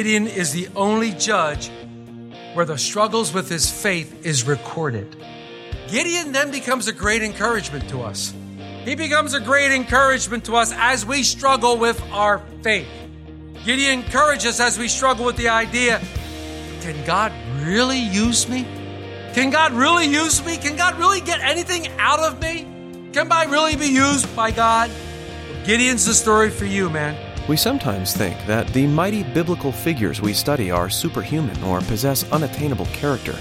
Gideon is the only judge where the struggles with his faith is recorded. Gideon then becomes a great encouragement to us. He becomes a great encouragement to us as we struggle with our faith. Gideon encourages us as we struggle with the idea can God really use me? Can God really use me? Can God really get anything out of me? Can I really be used by God? Gideon's the story for you, man. We sometimes think that the mighty biblical figures we study are superhuman or possess unattainable character.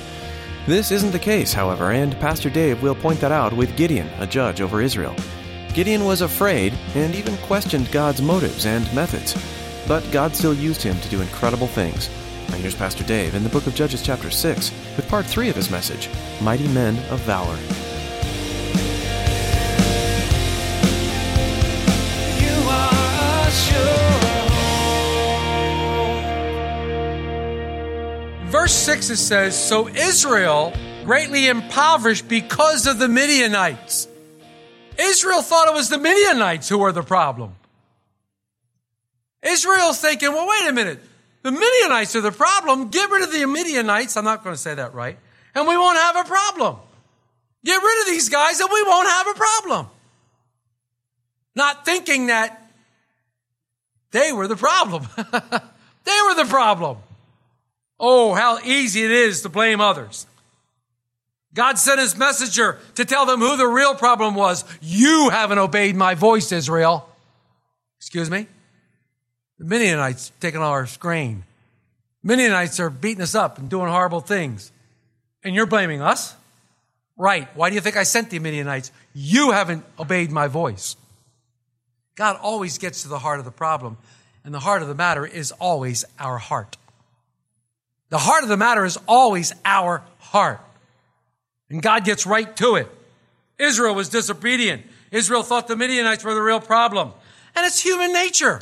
This isn't the case, however, and Pastor Dave will point that out with Gideon, a judge over Israel. Gideon was afraid and even questioned God's motives and methods, but God still used him to do incredible things. Now here's Pastor Dave in the book of Judges, chapter 6, with part 3 of his message Mighty Men of Valor. Verse 6 it says, So Israel greatly impoverished because of the Midianites. Israel thought it was the Midianites who were the problem. Israel's thinking, well, wait a minute. The Midianites are the problem. Get rid of the Midianites. I'm not going to say that right. And we won't have a problem. Get rid of these guys and we won't have a problem. Not thinking that they were the problem. they were the problem. Oh, how easy it is to blame others. God sent his messenger to tell them who the real problem was. You haven't obeyed my voice, Israel. Excuse me? The Midianites taking all our grain. Midianites are beating us up and doing horrible things. And you're blaming us? Right. Why do you think I sent the Midianites? You haven't obeyed my voice. God always gets to the heart of the problem, and the heart of the matter is always our heart. The heart of the matter is always our heart. And God gets right to it. Israel was disobedient. Israel thought the Midianites were the real problem. And it's human nature.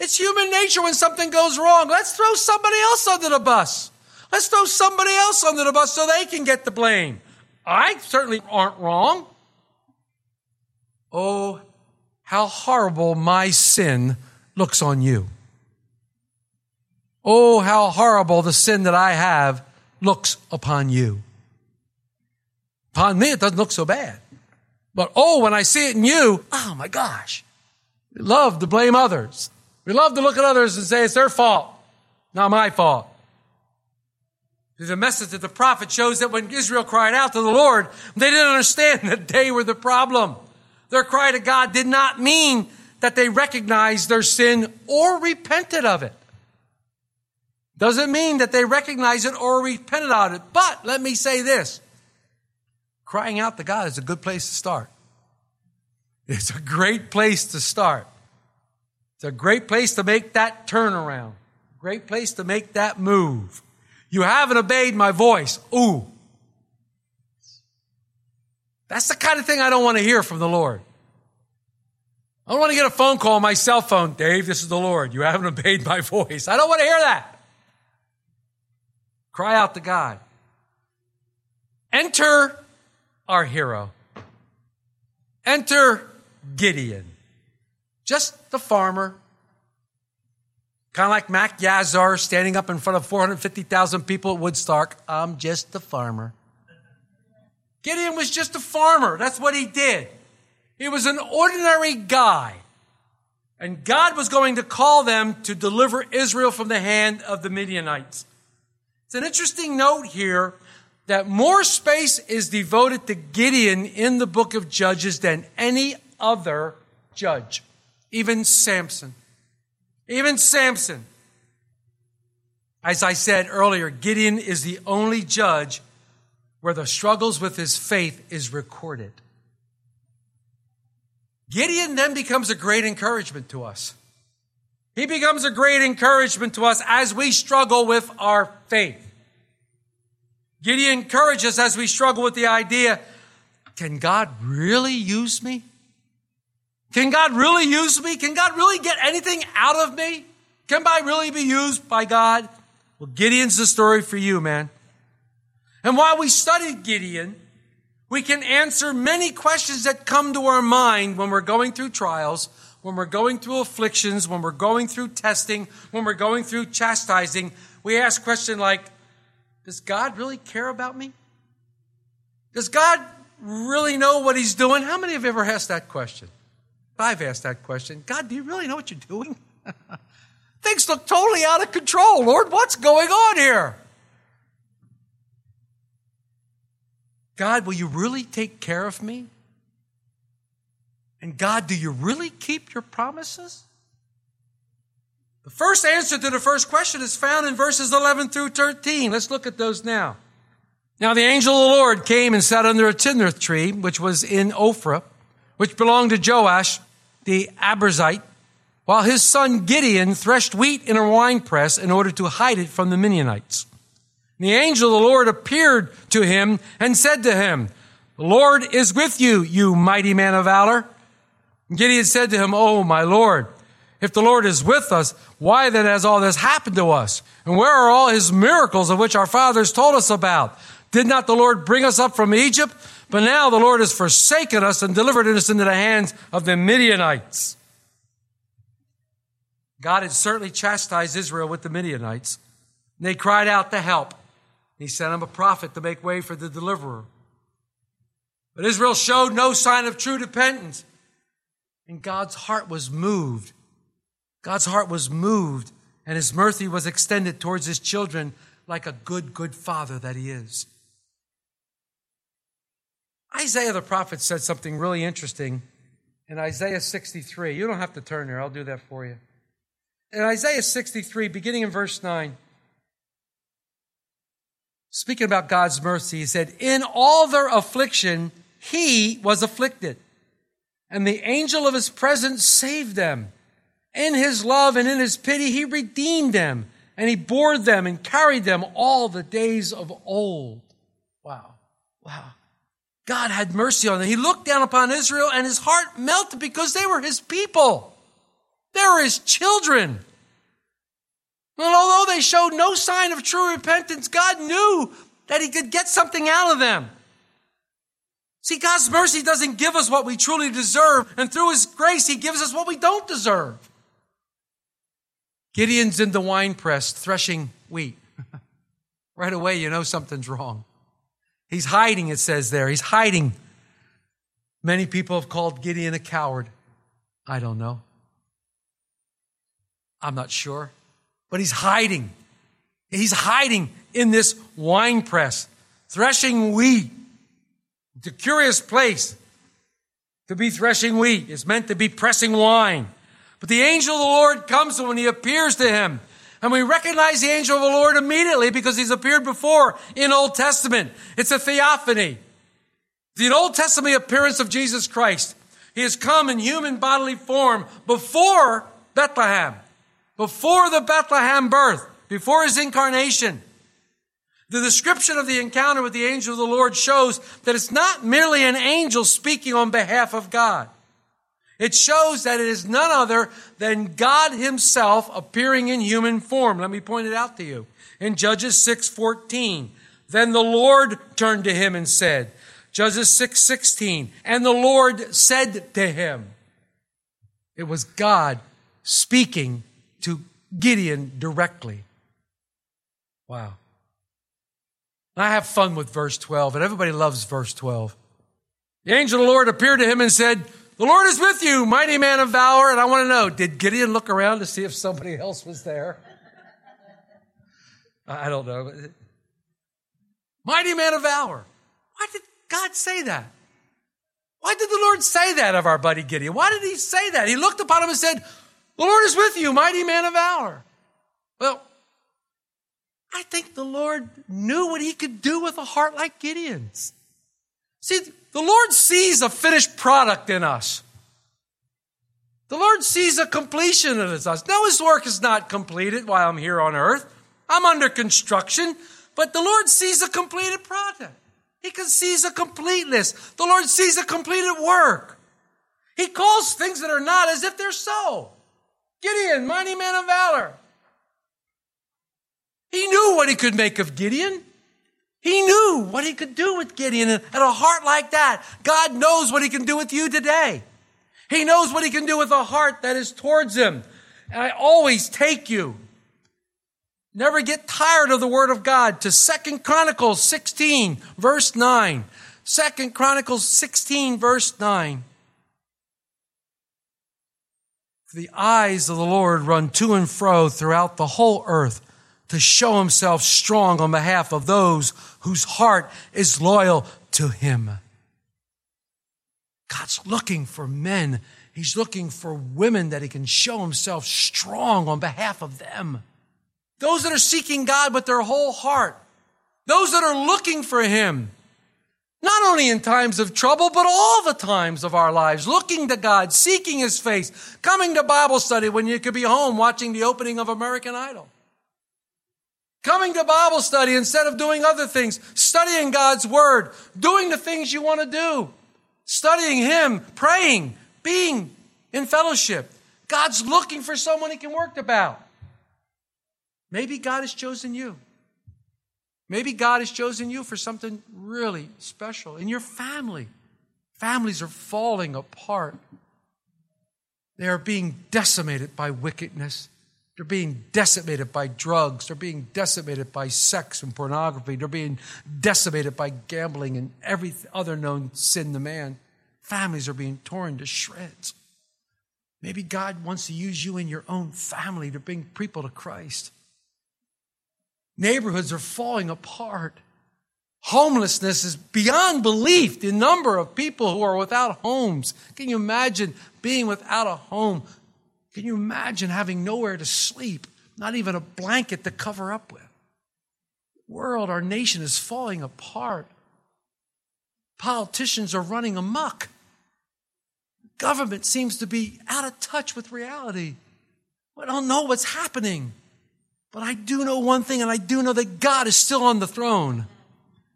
It's human nature when something goes wrong. Let's throw somebody else under the bus. Let's throw somebody else under the bus so they can get the blame. I certainly aren't wrong. Oh, how horrible my sin looks on you. Oh, how horrible the sin that I have looks upon you. Upon me, it doesn't look so bad. But oh, when I see it in you, oh my gosh. We love to blame others. We love to look at others and say it's their fault, not my fault. The message that the prophet shows that when Israel cried out to the Lord, they didn't understand that they were the problem. Their cry to God did not mean that they recognized their sin or repented of it. Doesn't mean that they recognized it or repented of it. But let me say this. Crying out to God is a good place to start. It's a great place to start. It's a great place to make that turnaround. Great place to make that move. You haven't obeyed my voice. Ooh. That's the kind of thing I don't want to hear from the Lord. I don't want to get a phone call on my cell phone. Dave, this is the Lord. You haven't obeyed my voice. I don't want to hear that. Cry out to God. Enter our hero. Enter Gideon. Just the farmer. Kind of like Max Yasgur standing up in front of 450,000 people at Woodstock. I'm just the farmer. Gideon was just a farmer. That's what he did. He was an ordinary guy. And God was going to call them to deliver Israel from the hand of the Midianites. It's an interesting note here that more space is devoted to Gideon in the book of Judges than any other judge, even Samson. Even Samson. As I said earlier, Gideon is the only judge where the struggles with his faith is recorded. Gideon then becomes a great encouragement to us. He becomes a great encouragement to us as we struggle with our faith. Gideon encourages us as we struggle with the idea can God really use me? Can God really use me? Can God really get anything out of me? Can I really be used by God? Well, Gideon's the story for you, man. And while we studied Gideon, we can answer many questions that come to our mind when we're going through trials, when we're going through afflictions, when we're going through testing, when we're going through chastising. We ask questions like, does God really care about me? Does God really know what he's doing? How many have ever asked that question? I've asked that question. God, do you really know what you're doing? Things look totally out of control. Lord, what's going on here? God, will you really take care of me? And God, do you really keep your promises? The first answer to the first question is found in verses 11 through 13. Let's look at those now. Now the angel of the Lord came and sat under a terebinth tree, which was in Ophrah, which belonged to Joash, the Abiezrite, while his son Gideon threshed wheat in a winepress in order to hide it from the Midianites. The angel of the Lord appeared to him and said to him, The Lord is with you, you mighty man of valor. Gideon said to him, Oh, my Lord, if the Lord is with us, why then has all this happened to us? And where are all his miracles of which our fathers told us about? Did not the Lord bring us up from Egypt? But now the Lord has forsaken us and delivered us into the hands of the Midianites. God had certainly chastised Israel with the Midianites. They cried out to help. He sent them a prophet to make way for the deliverer. But Israel showed no sign of true repentance. And God's heart was moved. God's heart was moved, and his mercy was extended towards his children like a good, good father that he is. Isaiah the prophet said something really interesting in Isaiah 63. You don't have to turn there, I'll do that for you. In Isaiah 63, beginning in verse 9, speaking about God's mercy, he said, In all their affliction, he was afflicted, and the angel of his presence saved them. In his love and in his pity, he redeemed them, and he bore them and carried them all the days of old. Wow. Wow. God had mercy on them. He looked down upon Israel, and his heart melted because they were his people. They were his children. And although they showed no sign of true repentance, God knew that he could get something out of them. See, God's mercy doesn't give us what we truly deserve, and through his grace, he gives us what we don't deserve. Gideon's in the wine press threshing wheat. right away, you know something's wrong. He's hiding, it says there. He's hiding. Many people have called Gideon a coward. I don't know. I'm not sure. But he's hiding. He's hiding in this wine press, threshing wheat. It's a curious place to be threshing wheat. It's meant to be pressing wine. But the angel of the Lord comes him he appears to him. And we recognize the angel of the Lord immediately because he's appeared before in Old Testament. It's a theophany. The Old Testament appearance of Jesus Christ. He has come in human bodily form before Bethlehem, before the Bethlehem birth, before his incarnation. The description of the encounter with the angel of the Lord shows that it's not merely an angel speaking on behalf of God. It shows that it is none other than God himself appearing in human form. Let me point it out to you. In Judges 6:14, then the Lord turned to him and said, Judges 6:16, and the Lord said to him. It was God speaking to Gideon directly. Wow. I have fun with verse 12, and everybody loves verse 12. The angel of the Lord appeared to him and said, The Lord is with you, mighty man of valor. And I want to know, did Gideon look around to see if somebody else was there? I don't know. Mighty man of valor. Why did God say that? Why did the Lord say that of our buddy Gideon? Why did he say that? He looked upon him and said, The Lord is with you, mighty man of valor. Well, I think the Lord knew what he could do with a heart like Gideon's. See, the Lord sees a finished product in us. The Lord sees a completion of us. Now, His work is not completed while I'm here on earth. I'm under construction, but the Lord sees a completed product. He can sees a completeness. The Lord sees a completed work. He calls things that are not as if they're so. Gideon, mighty man of valor. He knew what he could make of Gideon. He knew what he could do with Gideon. And a heart like that, God knows what he can do with you today. He knows what he can do with a heart that is towards him. And I always take you. Never get tired of the word of God to Second Chronicles 16, verse 9. Second Chronicles 16, verse 9. For the eyes of the Lord run to and fro throughout the whole earth to show himself strong on behalf of those whose heart is loyal to him. God's looking for men. He's looking for women that he can show himself strong on behalf of them. Those that are seeking God with their whole heart. Those that are looking for him. Not only in times of trouble, but all the times of our lives, looking to God, seeking his face, coming to Bible study when you could be home watching the opening of American Idol. Coming to Bible study instead of doing other things, studying God's Word, doing the things you want to do, studying Him, praying, being in fellowship. God's looking for someone He can work about. Maybe God has chosen you. Maybe God has chosen you for something really special in your family. Families are falling apart. They are being decimated by wickedness. They're being decimated by drugs. They're being decimated by sex and pornography. They're being decimated by gambling and every other known sin to man. Families are being torn to shreds. Maybe God wants to use you in your own family to bring people to Christ. Neighborhoods are falling apart. Homelessness is beyond belief. The number of people who are without homes. Can you imagine being without a home? Can you imagine having nowhere to sleep? Not even a blanket to cover up with. World, our nation is falling apart. Politicians are running amok. Government seems to be out of touch with reality. We don't know what's happening. But I do know one thing, and I do know that God is still on the throne.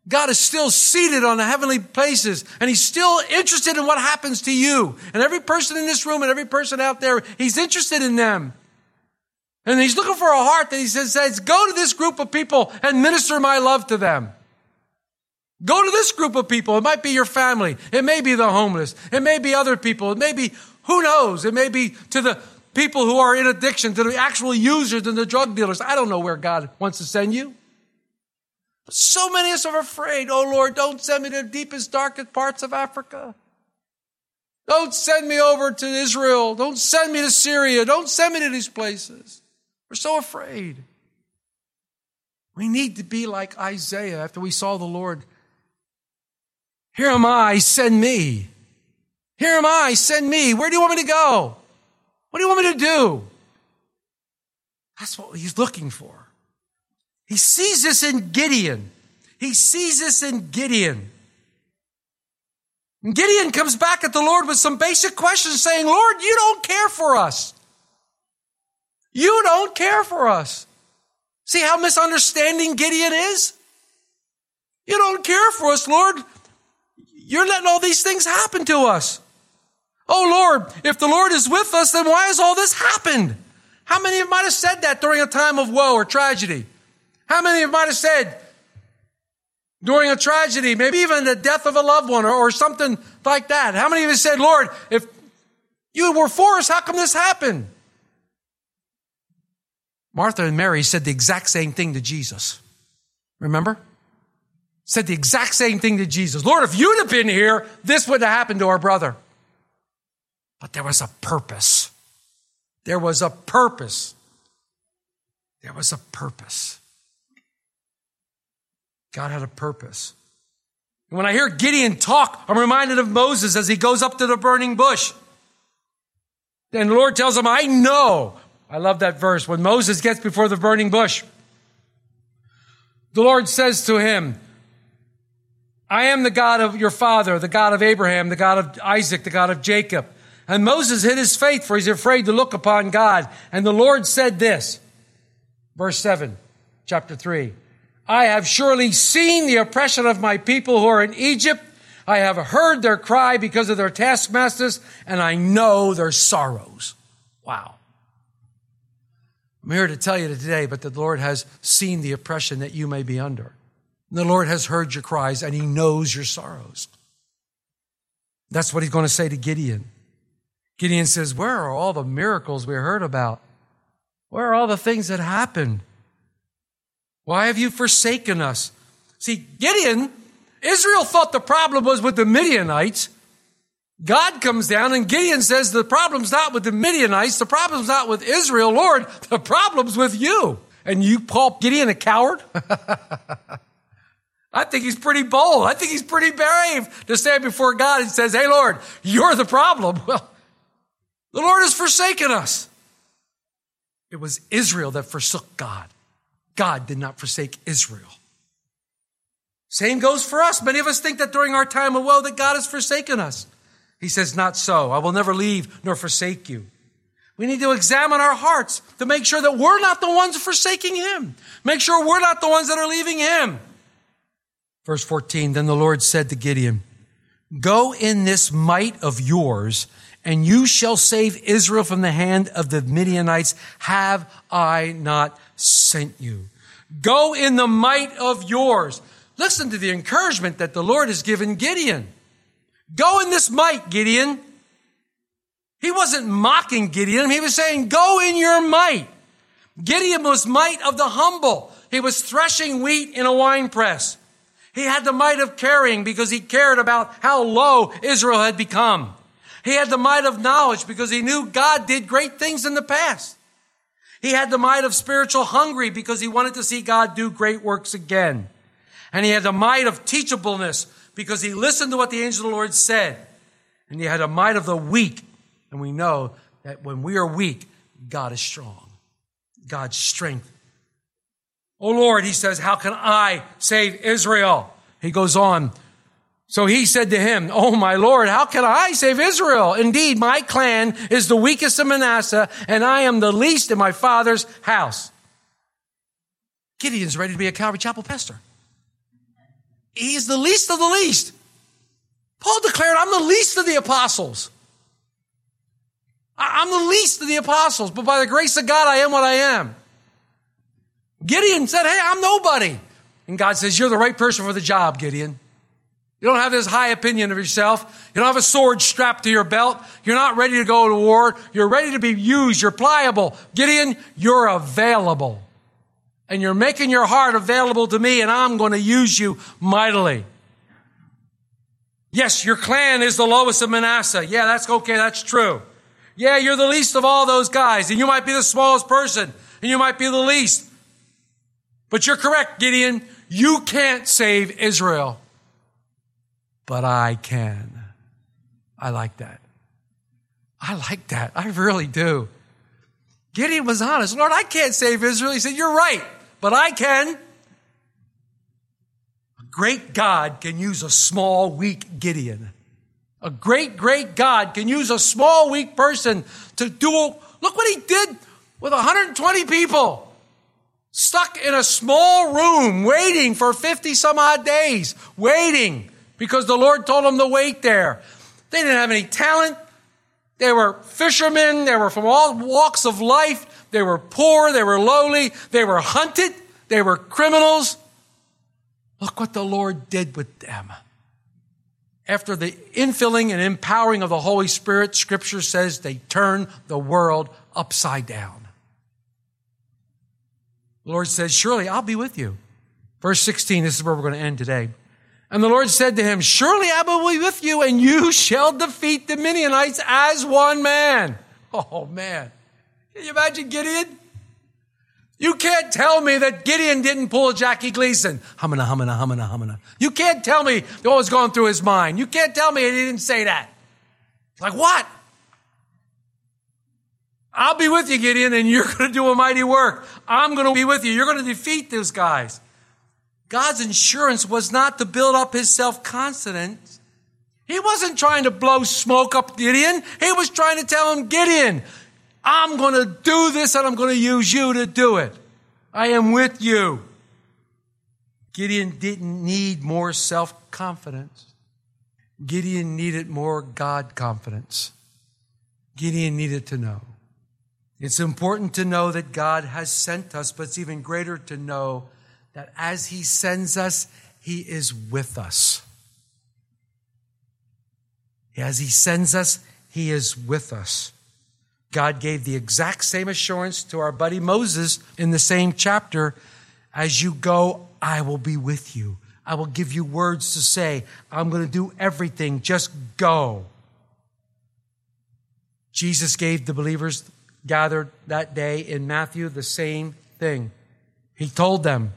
God is still seated on the heavenly places, and He's still interested in what happens to you. And every person in this room and every person out there, He's interested in them. And He's looking for a heart that He says, says Go to this group of people and minister my love to them. Go to this group of people. It might be your family. It may be the homeless. It may be other people. It may be, who knows? It may be to the people who are in addiction, to the actual users and the drug dealers. I don't know where God wants to send you. So many of us are afraid. Oh Lord, don't send me to the deepest, darkest parts of Africa. Don't send me over to Israel. Don't send me to Syria. Don't send me to these places. We're so afraid. We need to be like Isaiah after we saw the Lord. Here am I, send me. Here am I, send me. Where do you want me to go? What do you want me to do? That's what he's looking for. He sees this in Gideon. He sees this in Gideon. And Gideon comes back at the Lord with some basic questions saying, Lord, you don't care for us. You don't care for us. See how misunderstanding Gideon is? You don't care for us, Lord. You're letting all these things happen to us. Oh Lord, if the Lord is with us, then why has all this happened? How many of you might have said that during a time of woe or tragedy? How many of you might have said during a tragedy, maybe even the death of a loved one or, or something like that? How many of you said, Lord, if you were for us, how come this happened? Martha and Mary said the exact same thing to Jesus. Remember? Said the exact same thing to Jesus. Lord, if you'd have been here, this wouldn't have happened to our brother. But there was a purpose. There was a purpose. There was a purpose. God had a purpose. And when I hear Gideon talk, I'm reminded of Moses as he goes up to the burning bush. And the Lord tells him, I know. I love that verse. When Moses gets before the burning bush, the Lord says to him, I am the God of your father, the God of Abraham, the God of Isaac, the God of Jacob. And Moses hid his face for he's afraid to look upon God. And the Lord said this, verse 7, chapter 3. I have surely seen the oppression of my people who are in Egypt. I have heard their cry because of their taskmasters, and I know their sorrows. Wow. I'm here to tell you today, but the Lord has seen the oppression that you may be under. The Lord has heard your cries, and He knows your sorrows. That's what He's going to say to Gideon. Gideon says, Where are all the miracles we heard about? Where are all the things that happened? Why have you forsaken us? See, Gideon, Israel thought the problem was with the Midianites. God comes down and Gideon says, The problem's not with the Midianites. The problem's not with Israel. Lord, the problem's with you. And you call Gideon a coward? I think he's pretty bold. I think he's pretty brave to stand before God and says, Hey, Lord, you're the problem. Well, the Lord has forsaken us. It was Israel that forsook God. God did not forsake Israel. Same goes for us. Many of us think that during our time of woe that God has forsaken us. He says, not so. I will never leave nor forsake you. We need to examine our hearts to make sure that we're not the ones forsaking him. Make sure we're not the ones that are leaving him. Verse 14, then the Lord said to Gideon, go in this might of yours and you shall save Israel from the hand of the Midianites. Have I not sent you? Go in the might of yours. Listen to the encouragement that the Lord has given Gideon. Go in this might, Gideon. He wasn't mocking Gideon. He was saying, go in your might. Gideon was might of the humble. He was threshing wheat in a wine press. He had the might of carrying because he cared about how low Israel had become. He had the might of knowledge because he knew God did great things in the past. He had the might of spiritual hungry because he wanted to see God do great works again. And he had the might of teachableness because he listened to what the angel of the Lord said. And he had a might of the weak. And we know that when we are weak, God is strong. God's strength. Oh Lord, he says, how can I save Israel? He goes on, so he said to him, Oh my Lord, how can I save Israel? Indeed, my clan is the weakest of Manasseh, and I am the least in my father's house. Gideon's ready to be a Calvary Chapel pastor. He's the least of the least. Paul declared, I'm the least of the apostles. I'm the least of the apostles, but by the grace of God, I am what I am. Gideon said, Hey, I'm nobody. And God says, You're the right person for the job, Gideon. You don't have this high opinion of yourself. You don't have a sword strapped to your belt. You're not ready to go to war. You're ready to be used. You're pliable. Gideon, you're available. And you're making your heart available to me, and I'm going to use you mightily. Yes, your clan is the lowest of Manasseh. Yeah, that's okay. That's true. Yeah, you're the least of all those guys, and you might be the smallest person, and you might be the least. But you're correct, Gideon. You can't save Israel but I can. I like that. I like that. I really do. Gideon was honest. Lord, I can't save Israel. He said, You're right, but I can. A great God can use a small, weak Gideon. A great, great God can use a small, weak person to do. Look what he did with 120 people stuck in a small room waiting for 50 some odd days, waiting because the Lord told them to wait there. They didn't have any talent. They were fishermen. They were from all walks of life. They were poor. They were lowly. They were hunted. They were criminals. Look what the Lord did with them. After the infilling and empowering of the Holy Spirit, scripture says they turned the world upside down. The Lord says, surely I'll be with you. Verse 16, this is where we're going to end today. And the Lord said to him, Surely I will be with you, and you shall defeat the Midianites as one man. Oh, man. Can you imagine Gideon? You can't tell me that Gideon didn't pull Jackie Gleason. Humana, humana, humana, humana. You can't tell me what was going through his mind. You can't tell me he didn't say that. Like what? I'll be with you, Gideon, and you're going to do a mighty work. I'm going to be with you. You're going to defeat those guys. God's insurance was not to build up his self confidence. He wasn't trying to blow smoke up Gideon. He was trying to tell him, Gideon, I'm going to do this and I'm going to use you to do it. I am with you. Gideon didn't need more self confidence. Gideon needed more God confidence. Gideon needed to know. It's important to know that God has sent us, but it's even greater to know that as He sends us, He is with us. As He sends us, He is with us. God gave the exact same assurance to our buddy Moses in the same chapter as you go, I will be with you. I will give you words to say. I'm going to do everything. Just go. Jesus gave the believers gathered that day in Matthew the same thing. He told them,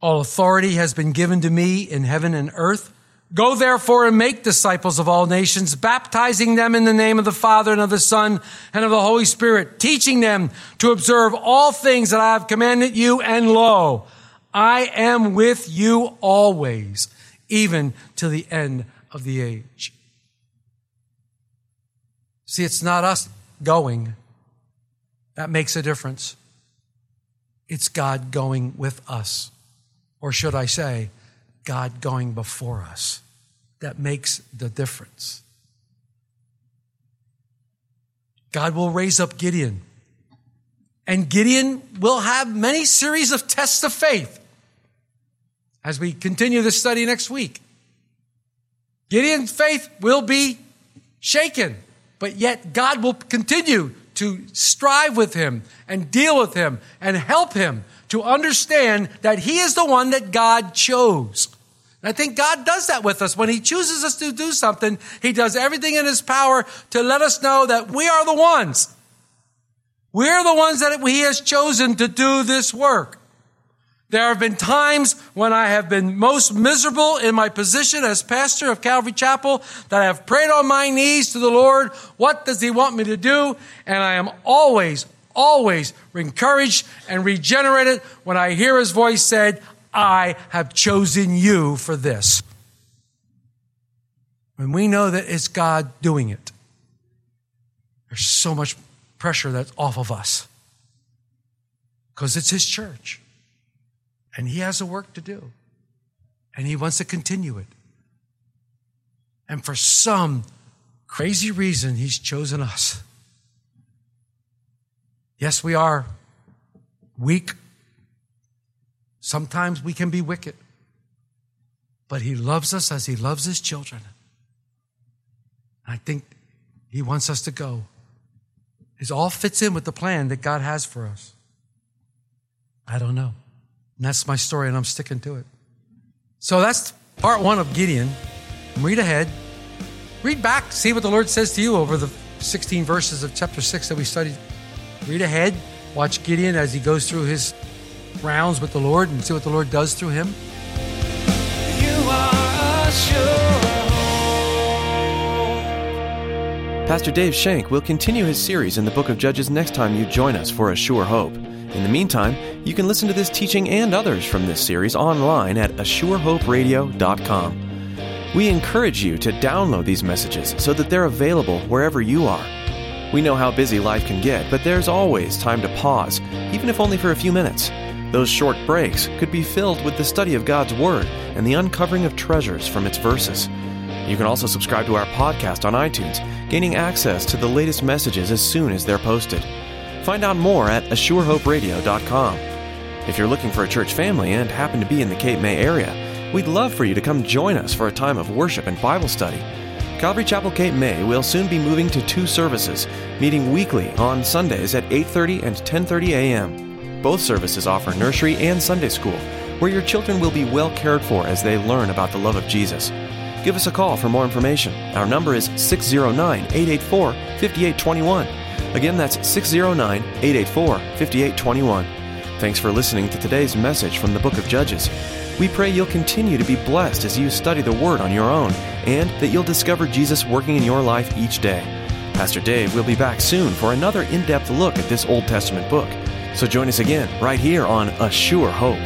All authority has been given to me in heaven and earth. Go therefore and make disciples of all nations, baptizing them in the name of the Father and of the Son and of the Holy Spirit, teaching them to observe all things that I have commanded you. And lo, I am with you always, even to the end of the age. See, it's not us going that makes a difference. It's God going with us. Or should I say, God going before us. That makes the difference. God will raise up Gideon. And Gideon will have many series of tests of faith as we continue this study next week. Gideon's faith will be shaken, but yet God will continue to strive with him and deal with him and help him to understand that he is the one that God chose. And I think God does that with us. When he chooses us to do something, he does everything in his power to let us know that we are the ones. We're the ones that he has chosen to do this work. There have been times when I have been most miserable in my position as pastor of Calvary Chapel that I have prayed on my knees to the Lord. What does He want me to do? And I am always, always encouraged and regenerated when I hear His voice said, I have chosen you for this. When we know that it's God doing it, there's so much pressure that's off of us because it's His church. And he has a work to do. And he wants to continue it. And for some crazy reason, he's chosen us. Yes, we are weak. Sometimes we can be wicked. But he loves us as he loves his children. I think he wants us to go. It all fits in with the plan that God has for us. I don't know. And that's my story, and I'm sticking to it. So that's part one of Gideon. Read ahead. Read back, see what the Lord says to you over the 16 verses of chapter 6 that we studied. Read ahead. Watch Gideon as he goes through his rounds with the Lord and see what the Lord does through him. You are a sure Pastor Dave Shank will continue his series in the book of Judges next time you join us for A Sure Hope. In the meantime, you can listen to this teaching and others from this series online at ASureHopeRadio.com. We encourage you to download these messages so that they're available wherever you are. We know how busy life can get, but there's always time to pause, even if only for a few minutes. Those short breaks could be filled with the study of God's Word and the uncovering of treasures from its verses. You can also subscribe to our podcast on iTunes, gaining access to the latest messages as soon as they're posted. Find out more at ASureHopeRadio.com. If you're looking for a church family and happen to be in the Cape May area, we'd love for you to come join us for a time of worship and Bible study. Calvary Chapel Cape May will soon be moving to two services, meeting weekly on Sundays at 8:30 and 10:30 a.m. Both services offer nursery and Sunday school, where your children will be well cared for as they learn about the love of Jesus. Give us a call for more information. Our number is 609 884 5821. Again, that's 609 884 5821. Thanks for listening to today's message from the book of Judges. We pray you'll continue to be blessed as you study the Word on your own and that you'll discover Jesus working in your life each day. Pastor Dave will be back soon for another in depth look at this Old Testament book. So join us again right here on A Sure Hope.